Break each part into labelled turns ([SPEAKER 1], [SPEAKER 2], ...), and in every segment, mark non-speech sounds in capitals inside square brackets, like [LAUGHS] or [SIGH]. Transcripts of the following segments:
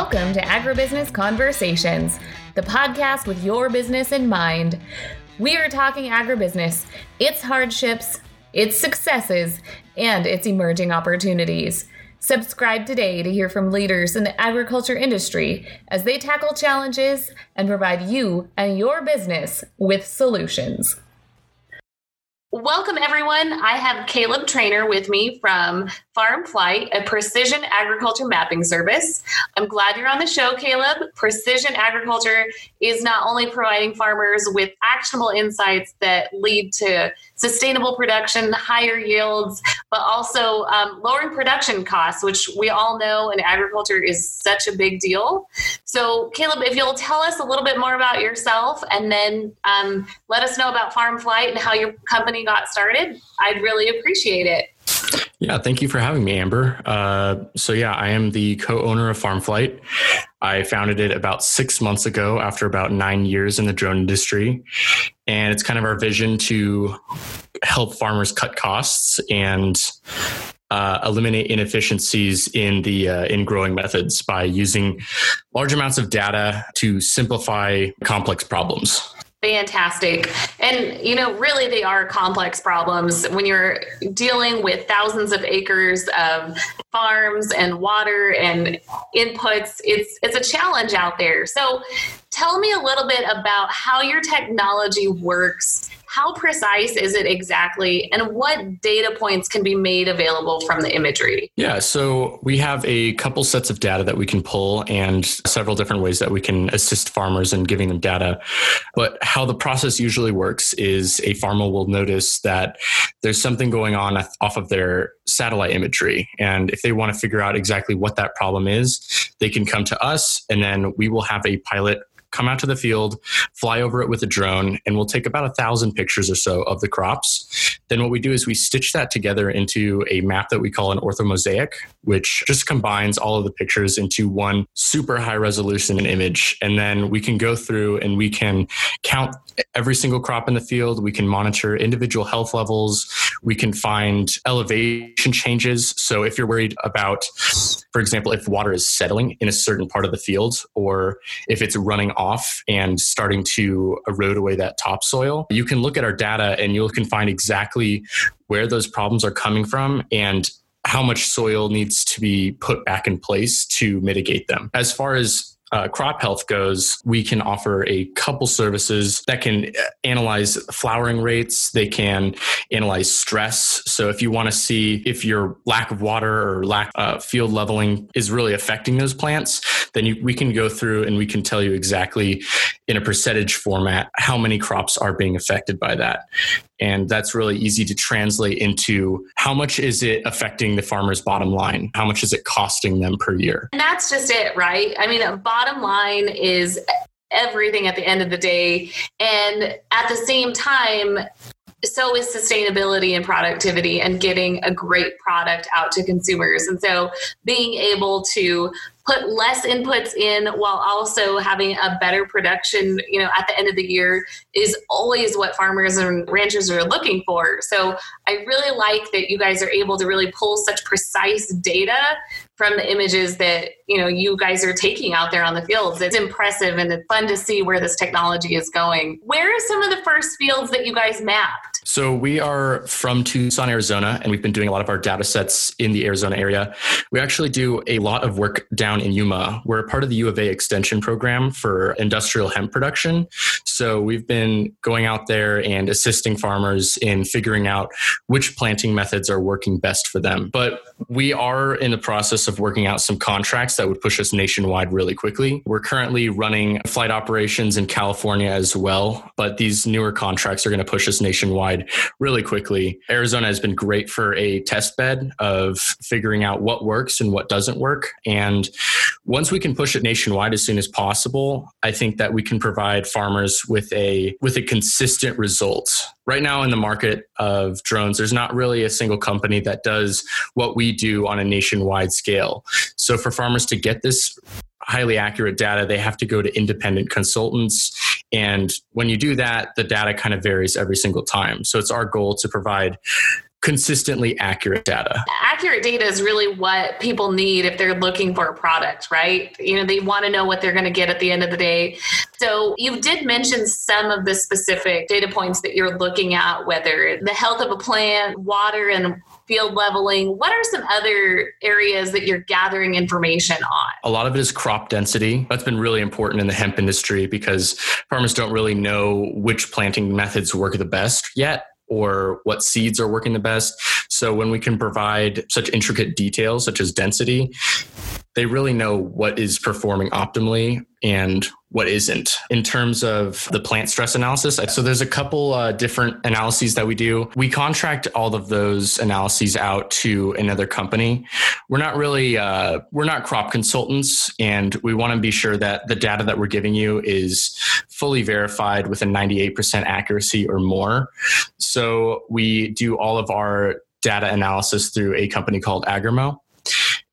[SPEAKER 1] Welcome to Agribusiness Conversations, the podcast with your business in mind. We are talking agribusiness, its hardships, its successes, and its emerging opportunities. Subscribe today to hear from leaders in the agriculture industry as they tackle challenges and provide you and your business with solutions. Welcome, everyone. I have Caleb Trainer with me from Farm Flight, a precision agriculture mapping service. I'm glad you're on the show, Caleb. Precision agriculture is not only providing farmers with actionable insights that lead to sustainable production, higher yields, but also um, lowering production costs, which we all know in agriculture is such a big deal. So, Caleb, if you'll tell us a little bit more about yourself and then um, let us know about Farm Flight and how your company got started, I'd really appreciate it.
[SPEAKER 2] Yeah, thank you for having me, Amber. Uh, so, yeah, I am the co owner of Farm Flight. I founded it about six months ago after about nine years in the drone industry. And it's kind of our vision to help farmers cut costs and uh, eliminate inefficiencies in the uh, in growing methods by using large amounts of data to simplify complex problems.
[SPEAKER 1] Fantastic. And, you know, really they are complex problems when you're dealing with thousands of acres of farms and water and inputs. It's it's a challenge out there. So, tell me a little bit about how your technology works how precise is it exactly and what data points can be made available from the imagery?
[SPEAKER 2] Yeah so we have a couple sets of data that we can pull and several different ways that we can assist farmers in giving them data. But how the process usually works is a farmer will notice that there's something going on off of their satellite imagery. And if they want to figure out exactly what that problem is they can come to us and then we will have a pilot come out to the field, fly over it with a drone, and we'll take about a thousand pictures or so of the crops. Then what we do is we stitch that together into a map that we call an orthomosaic, which just combines all of the pictures into one super high resolution image. And then we can go through and we can count every single crop in the field. We can monitor individual health levels. We can find elevation changes. So if you're worried about, for example, if water is settling in a certain part of the field or if it's running off and starting to erode away that topsoil, you can look at our data and you can find exactly where those problems are coming from and how much soil needs to be put back in place to mitigate them. As far as uh, crop health goes, we can offer a couple services that can uh, analyze flowering rates. They can analyze stress. So if you want to see if your lack of water or lack uh, field leveling is really affecting those plants, then you, we can go through and we can tell you exactly in a percentage format how many crops are being affected by that. And that's really easy to translate into how much is it affecting the farmer's bottom line? How much is it costing them per year?
[SPEAKER 1] And that's just it, right? I mean, bottom line is everything at the end of the day. And at the same time, so is sustainability and productivity and getting a great product out to consumers. And so being able to put less inputs in while also having a better production, you know, at the end of the year is always what farmers and ranchers are looking for. So I really like that you guys are able to really pull such precise data from the images that you know you guys are taking out there on the fields. It's impressive and it's fun to see where this technology is going. Where are some of the first fields that you guys mapped?
[SPEAKER 2] So we are from tucson arizona and we've been doing a lot of our data sets in the arizona area. We actually do a lot of work down in yuma we're a part of the u of a extension program for industrial hemp production. So we've been going out there and assisting farmers in figuring out which planting methods are working best for them. But we are in the process of working out some contracts that would push us nationwide really quickly. We're currently running flight operations in California as well, but these newer contracts are going to push us nationwide really quickly. Arizona has been great for a test bed of figuring out what works and what doesn't work. And once we can push it nationwide as soon as possible, I think that we can provide farmers with a with a consistent result right now in the market of drones, there's not really a single company that does what we do on a nationwide scale. So for farmers to get this highly accurate data, they have to go to independent consultants. And when you do that, the data kind of varies every single time. So it's our goal to provide consistently accurate data.
[SPEAKER 1] Accurate data is really what people need if they're looking for a product, right? You know, they want to know what they're going to get at the end of the day. So, you did mention some of the specific data points that you're looking at, whether the health of a plant, water, and field leveling. What are some other areas that you're gathering information on?
[SPEAKER 2] A lot of it is crop density. That's been really important in the hemp industry because farmers don't really know which planting methods work the best yet or what seeds are working the best. So when we can provide such intricate details such as density, they really know what is performing optimally and what isn't in terms of the plant stress analysis. So there's a couple uh, different analyses that we do. We contract all of those analyses out to another company. We're not really uh, we're not crop consultants, and we want to be sure that the data that we're giving you is fully verified with a 98% accuracy or more. So we do all of our data analysis through a company called Agremo.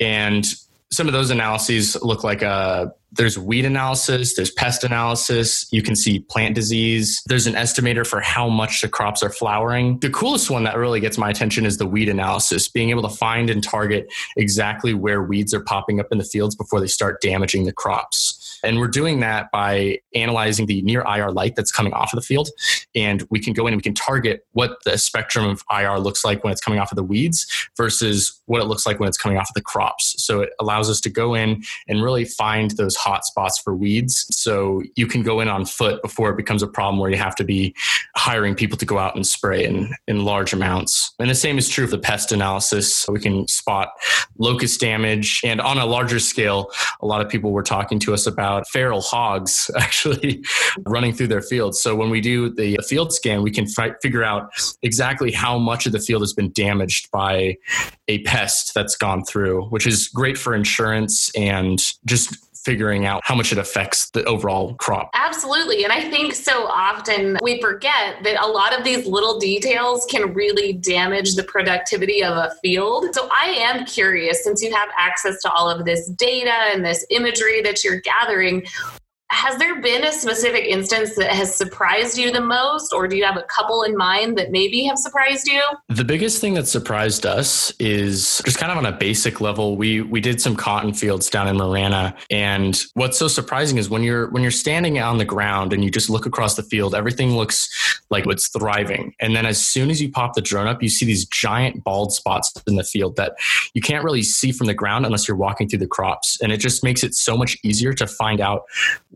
[SPEAKER 2] And some of those analyses look like a uh, there's weed analysis, there's pest analysis, you can see plant disease, there's an estimator for how much the crops are flowering. The coolest one that really gets my attention is the weed analysis, being able to find and target exactly where weeds are popping up in the fields before they start damaging the crops. And we're doing that by analyzing the near IR light that's coming off of the field. And we can go in and we can target what the spectrum of IR looks like when it's coming off of the weeds versus what it looks like when it's coming off of the crops. So it allows us to go in and really find those hot spots for weeds. So you can go in on foot before it becomes a problem where you have to be hiring people to go out and spray in, in large amounts. And the same is true of the pest analysis. We can spot locust damage. And on a larger scale, a lot of people were talking to us about about feral hogs [LAUGHS] actually running through their fields. So when we do the field scan, we can fi- figure out exactly how much of the field has been damaged by a pest that's gone through, which is great for insurance and just figuring out how much it affects the overall crop.
[SPEAKER 1] Absolutely. And I think so often we forget that a lot of these little details can really damage the productivity of a field. So I am curious, since you have access to all of this data and this imagery that you're gathering, has there been a specific instance that has surprised you the most, or do you have a couple in mind that maybe have surprised you?
[SPEAKER 2] The biggest thing that surprised us is just kind of on a basic level. We we did some cotton fields down in Marana, and what's so surprising is when you're when you're standing on the ground and you just look across the field, everything looks like it's thriving. And then as soon as you pop the drone up, you see these giant bald spots in the field that you can't really see from the ground unless you're walking through the crops, and it just makes it so much easier to find out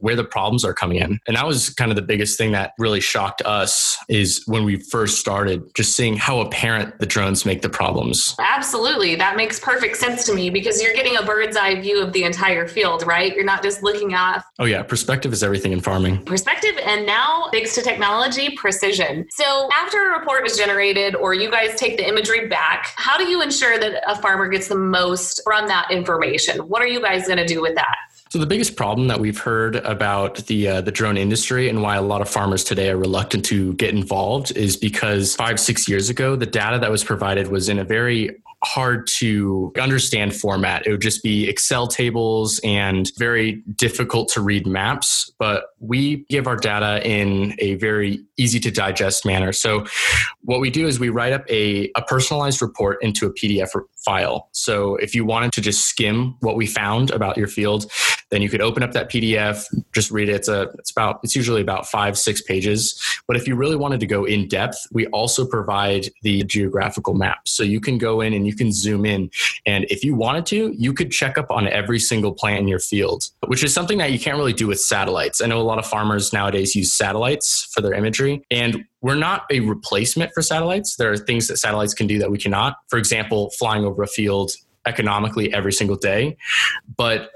[SPEAKER 2] where the problems are coming in. And that was kind of the biggest thing that really shocked us is when we first started, just seeing how apparent the drones make the problems.
[SPEAKER 1] Absolutely. That makes perfect sense to me because you're getting a bird's eye view of the entire field, right? You're not just looking at.
[SPEAKER 2] Oh, yeah. Perspective is everything in farming.
[SPEAKER 1] Perspective. And now, thanks to technology, precision. So after a report is generated or you guys take the imagery back, how do you ensure that a farmer gets the most from that information? What are you guys going to do with that?
[SPEAKER 2] So the biggest problem that we've heard about the uh, the drone industry and why a lot of farmers today are reluctant to get involved is because five six years ago the data that was provided was in a very hard to understand format. It would just be Excel tables and very difficult to read maps, but we give our data in a very easy to digest manner. So what we do is we write up a, a personalized report into a PDF file. So if you wanted to just skim what we found about your field, then you could open up that PDF, just read it. It's a it's about it's usually about five six pages. But if you really wanted to go in depth, we also provide the geographical map, so you can go in and you can zoom in. And if you wanted to, you could check up on every single plant in your field, which is something that you can't really do with satellites. I know a lot of farmers nowadays use satellites for their imagery, and we're not a replacement for satellites. There are things that satellites can do that we cannot. For example, flying over a field economically every single day. But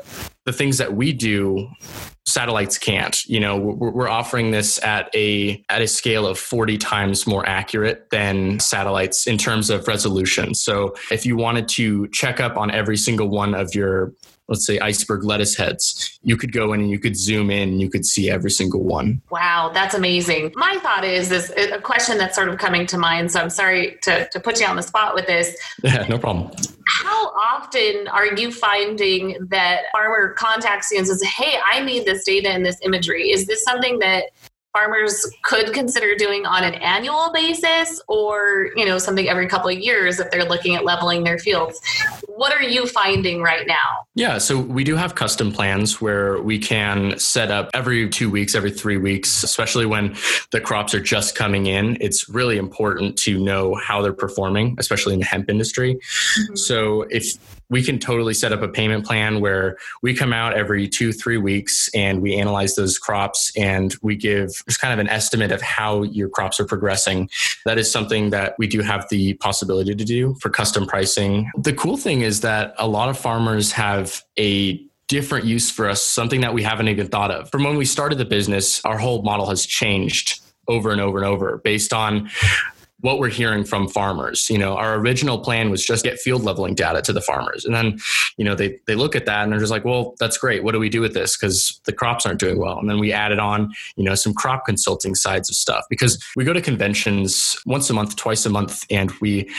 [SPEAKER 2] the things that we do, satellites can't. You know, we're, offering this at a at a scale of 40 times more accurate than satellites in terms of resolution. So if you wanted to check up on every single one of your let's say iceberg lettuce heads you could go in and you could zoom in and you could see every single one
[SPEAKER 1] wow that's amazing my thought is this a question that's sort of coming to mind so i'm sorry to, to put you on the spot with this
[SPEAKER 2] yeah no problem
[SPEAKER 1] how often are you finding that farmer contacts you and says hey i need this data and this imagery. Is this something that farmers could consider doing on an annual basis or you know something every couple of years if they're looking at leveling their fields. What are you finding right now?
[SPEAKER 2] Yeah so we do have custom plans where we can set up every two weeks every three weeks especially when the crops are just coming in it's really important to know how they're performing especially in the hemp industry. Mm-hmm. so if we can totally set up a payment plan where we come out every two, three weeks and we analyze those crops and we give just kind of an estimate of how your crops are progressing. That is something that we do have the possibility to do for custom pricing. The cool thing is that a lot of farmers have a different use for us, something that we haven't even thought of. From when we started the business, our whole model has changed over and over and over based on what we're hearing from farmers. You know, our original plan was just get field leveling data to the farmers. And then, you know, they, they look at that and they're just like, well, that's great. What do we do with this? Because the crops aren't doing well. And then we added on, you know, some crop consulting sides of stuff because we go to conventions once a month, twice a month, and we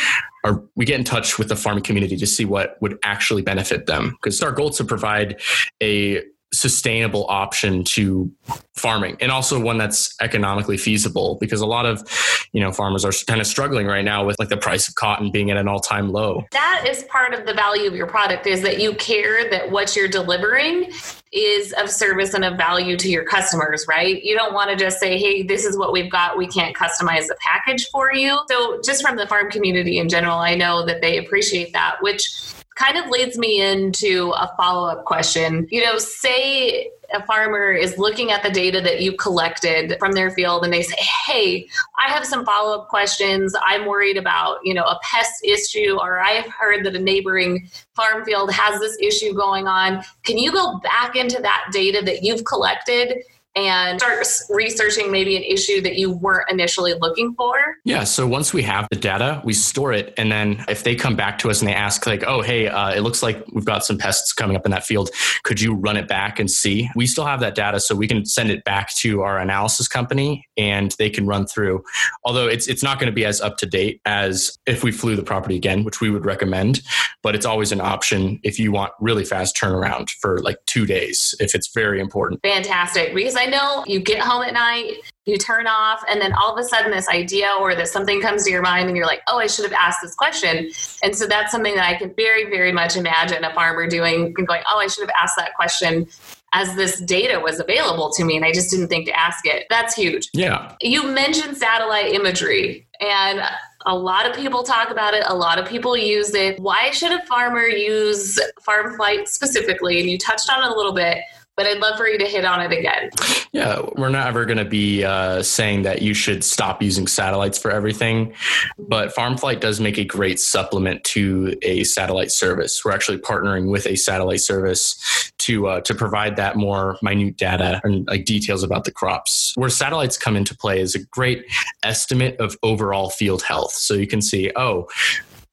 [SPEAKER 2] are we get in touch with the farming community to see what would actually benefit them. Because our goal to provide a sustainable option to farming and also one that's economically feasible because a lot of you know farmers are kind of struggling right now with like the price of cotton being at an all-time low
[SPEAKER 1] that is part of the value of your product is that you care that what you're delivering is of service and of value to your customers, right? You don't want to just say, hey, this is what we've got. We can't customize the package for you. So, just from the farm community in general, I know that they appreciate that, which kind of leads me into a follow up question. You know, say a farmer is looking at the data that you collected from their field and they say, Hey, I have some follow up questions. I'm worried about, you know, a pest issue, or I've heard that a neighboring farm field has this issue going on. Can you go back into that data that you've collected and start researching maybe an issue that you weren't initially looking for?
[SPEAKER 2] Yeah. So once we have the data, we store it. And then if they come back to us and they ask, like, oh, hey, uh, it looks like we've got some pests coming up in that field. Could you run it back and see? We still have that data. So we can send it back to our analysis company and they can run through. Although it's, it's not going to be as up to date as if we flew the property again, which we would recommend. But it's always an option if you want really fast turnaround for like two days, if it's very important.
[SPEAKER 1] Fantastic. Because I know you get home at night, you turn off, and then all of a sudden this idea or this something comes to your mind and you're like, oh, I should have asked this question. And so that's something that I can very, very much imagine a farmer doing and going, oh, I should have asked that question as this data was available to me and I just didn't think to ask it. That's huge.
[SPEAKER 2] Yeah.
[SPEAKER 1] You mentioned satellite imagery and a lot of people talk about it. A lot of people use it. Why should a farmer use Farm Flight specifically? And you touched on it a little bit but I'd love for you to hit on it again.
[SPEAKER 2] Yeah, we're not ever going to be uh, saying that you should stop using satellites for everything, but FarmFlight does make a great supplement to a satellite service. We're actually partnering with a satellite service to uh, to provide that more minute data and like details about the crops. Where satellites come into play is a great estimate of overall field health. So you can see, oh,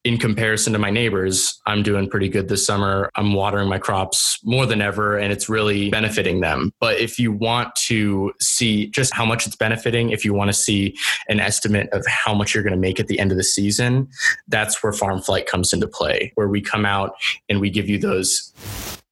[SPEAKER 2] in comparison to my neighbors, I'm doing pretty good this summer. I'm watering my crops more than ever and it's really benefiting them. But if you want to see just how much it's benefiting, if you want to see an estimate of how much you're going to make at the end of the season, that's where Farm Flight comes into play, where we come out and we give you those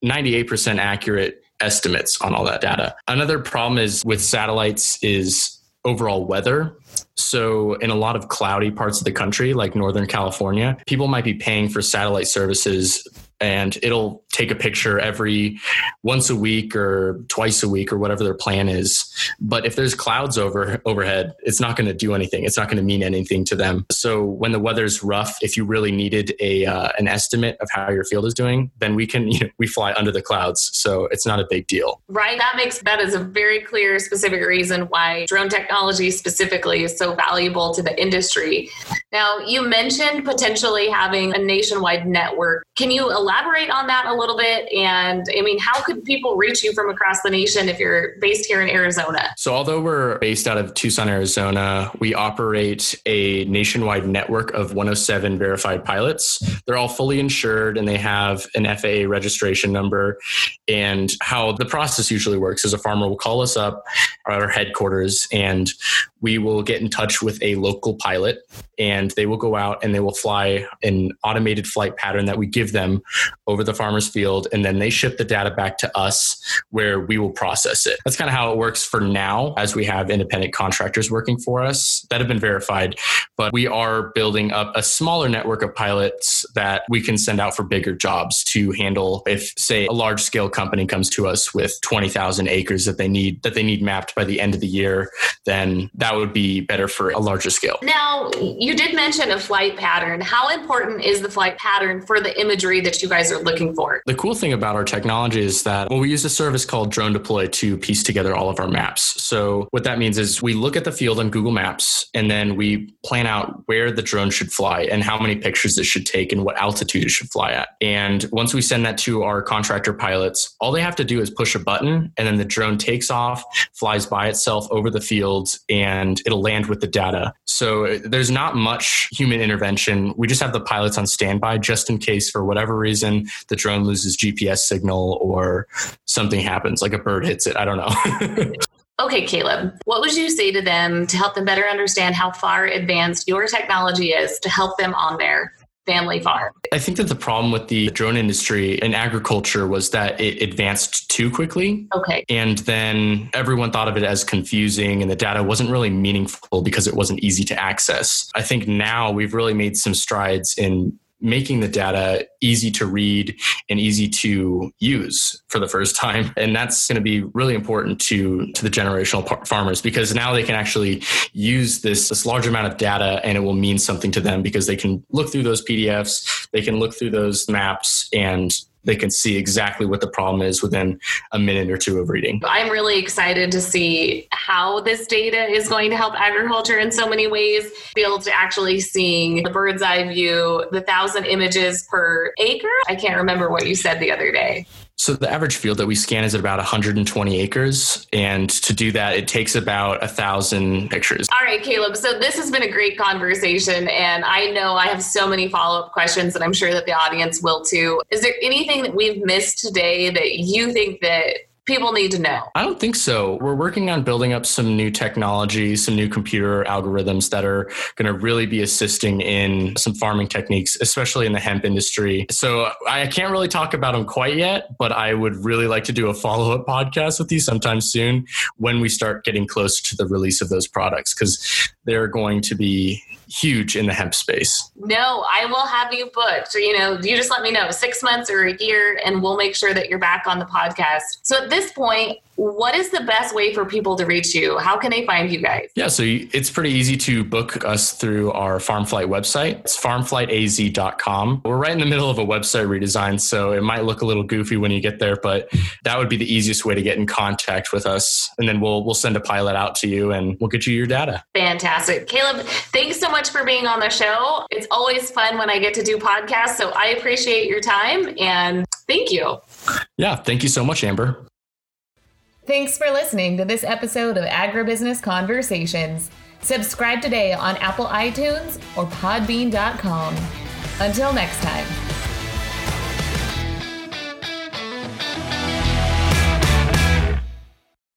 [SPEAKER 2] 98% accurate estimates on all that data. Another problem is with satellites is overall weather. So, in a lot of cloudy parts of the country, like Northern California, people might be paying for satellite services and it'll take a picture every once a week or twice a week or whatever their plan is. But if there's clouds over overhead, it's not going to do anything. It's not going to mean anything to them. So when the weather's rough, if you really needed a uh, an estimate of how your field is doing, then we can [LAUGHS] you know, we fly under the clouds. So it's not a big deal.
[SPEAKER 1] Right. That makes that is a very clear specific reason why drone technology specifically is so valuable to the industry. Now, you mentioned potentially having a nationwide network. Can you elaborate on that a little bit? And I mean, how could people reach you from across the nation if you're based here in Arizona?
[SPEAKER 2] So, although we're based out of Tucson, Arizona, we operate a nationwide network of 107 verified pilots. They're all fully insured and they have an FAA registration number. And how the process usually works is a farmer will call us up at our headquarters and we will get in touch with a local pilot and they will go out and they will fly an automated flight pattern that we give them over the farmer's field and then they ship the data back to us where we will process it. That's kind of how it works for now as we have independent contractors working for us that have been verified but we are building up a smaller network of pilots that we can send out for bigger jobs to handle if say a large scale company comes to us with 20,000 acres that they need that they need mapped by the end of the year then that would be better for a larger scale
[SPEAKER 1] now you did mention a flight pattern. How important is the flight pattern for the imagery that you guys are looking for?
[SPEAKER 2] The cool thing about our technology is that well, we use a service called Drone Deploy to piece together all of our maps. So what that means is we look at the field on Google Maps and then we plan out where the drone should fly and how many pictures it should take and what altitude it should fly at. And once we send that to our contractor pilots, all they have to do is push a button and then the drone takes off, flies by itself over the field and it'll land with the data. So uh, there's not much human intervention. We just have the pilots on standby just in case, for whatever reason, the drone loses GPS signal or something happens, like a bird hits it. I don't know. [LAUGHS]
[SPEAKER 1] Okay, Caleb, what would you say to them to help them better understand how far advanced your technology is to help them on their family farm?
[SPEAKER 2] I think that the problem with the drone industry in agriculture was that it advanced too quickly.
[SPEAKER 1] Okay.
[SPEAKER 2] And then everyone thought of it as confusing and the data wasn't really meaningful because it wasn't easy to access. I think now we've really made some strides in making the data easy to read and easy to use for the first time. And that's going to be really important to to the generational par- farmers because now they can actually use this this large amount of data and it will mean something to them because they can look through those PDFs they can look through those maps and they can see exactly what the problem is within a minute or two of reading.
[SPEAKER 1] I'm really excited to see how this data is going to help agriculture in so many ways. Be able to actually seeing the bird's eye view, the thousand images per acre. I can't remember what you said the other day.
[SPEAKER 2] So the average field that we scan is at about 120 acres, and to do that, it takes about a thousand pictures.
[SPEAKER 1] All right, Caleb. So this has been a great conversation, and I know I have so many follow up questions, and I'm sure that the audience will too. Is there anything that we've missed today that you think that people need to know?
[SPEAKER 2] I don't think so. We're working on building up some new technology, some new computer algorithms that are going to really be assisting in some farming techniques, especially in the hemp industry. So I can't really talk about them quite yet, but I would really like to do a follow up podcast with you sometime soon when we start getting close to the release of those products because they're going to be huge in the hemp space.
[SPEAKER 1] No, I will have you booked. So, you know, you just let me know six months or a year, and we'll make sure that you're back on the podcast. So at this point, what is the best way for people to reach you? How can they find you guys?
[SPEAKER 2] Yeah, so it's pretty easy to book us through our FarmFlight website. It's farmflightaz.com. We're right in the middle of a website redesign, so it might look a little goofy when you get there, but that would be the easiest way to get in contact with us. And then we'll we'll send a pilot out to you and we'll get you your data.
[SPEAKER 1] Fantastic. Caleb, thanks so much for being on the show. It's always fun when I get to do podcasts, so I appreciate your time and thank you.
[SPEAKER 2] Yeah, thank you so much, Amber.
[SPEAKER 1] Thanks for listening to this episode of Agribusiness Conversations. Subscribe today on Apple iTunes or Podbean.com. Until next time.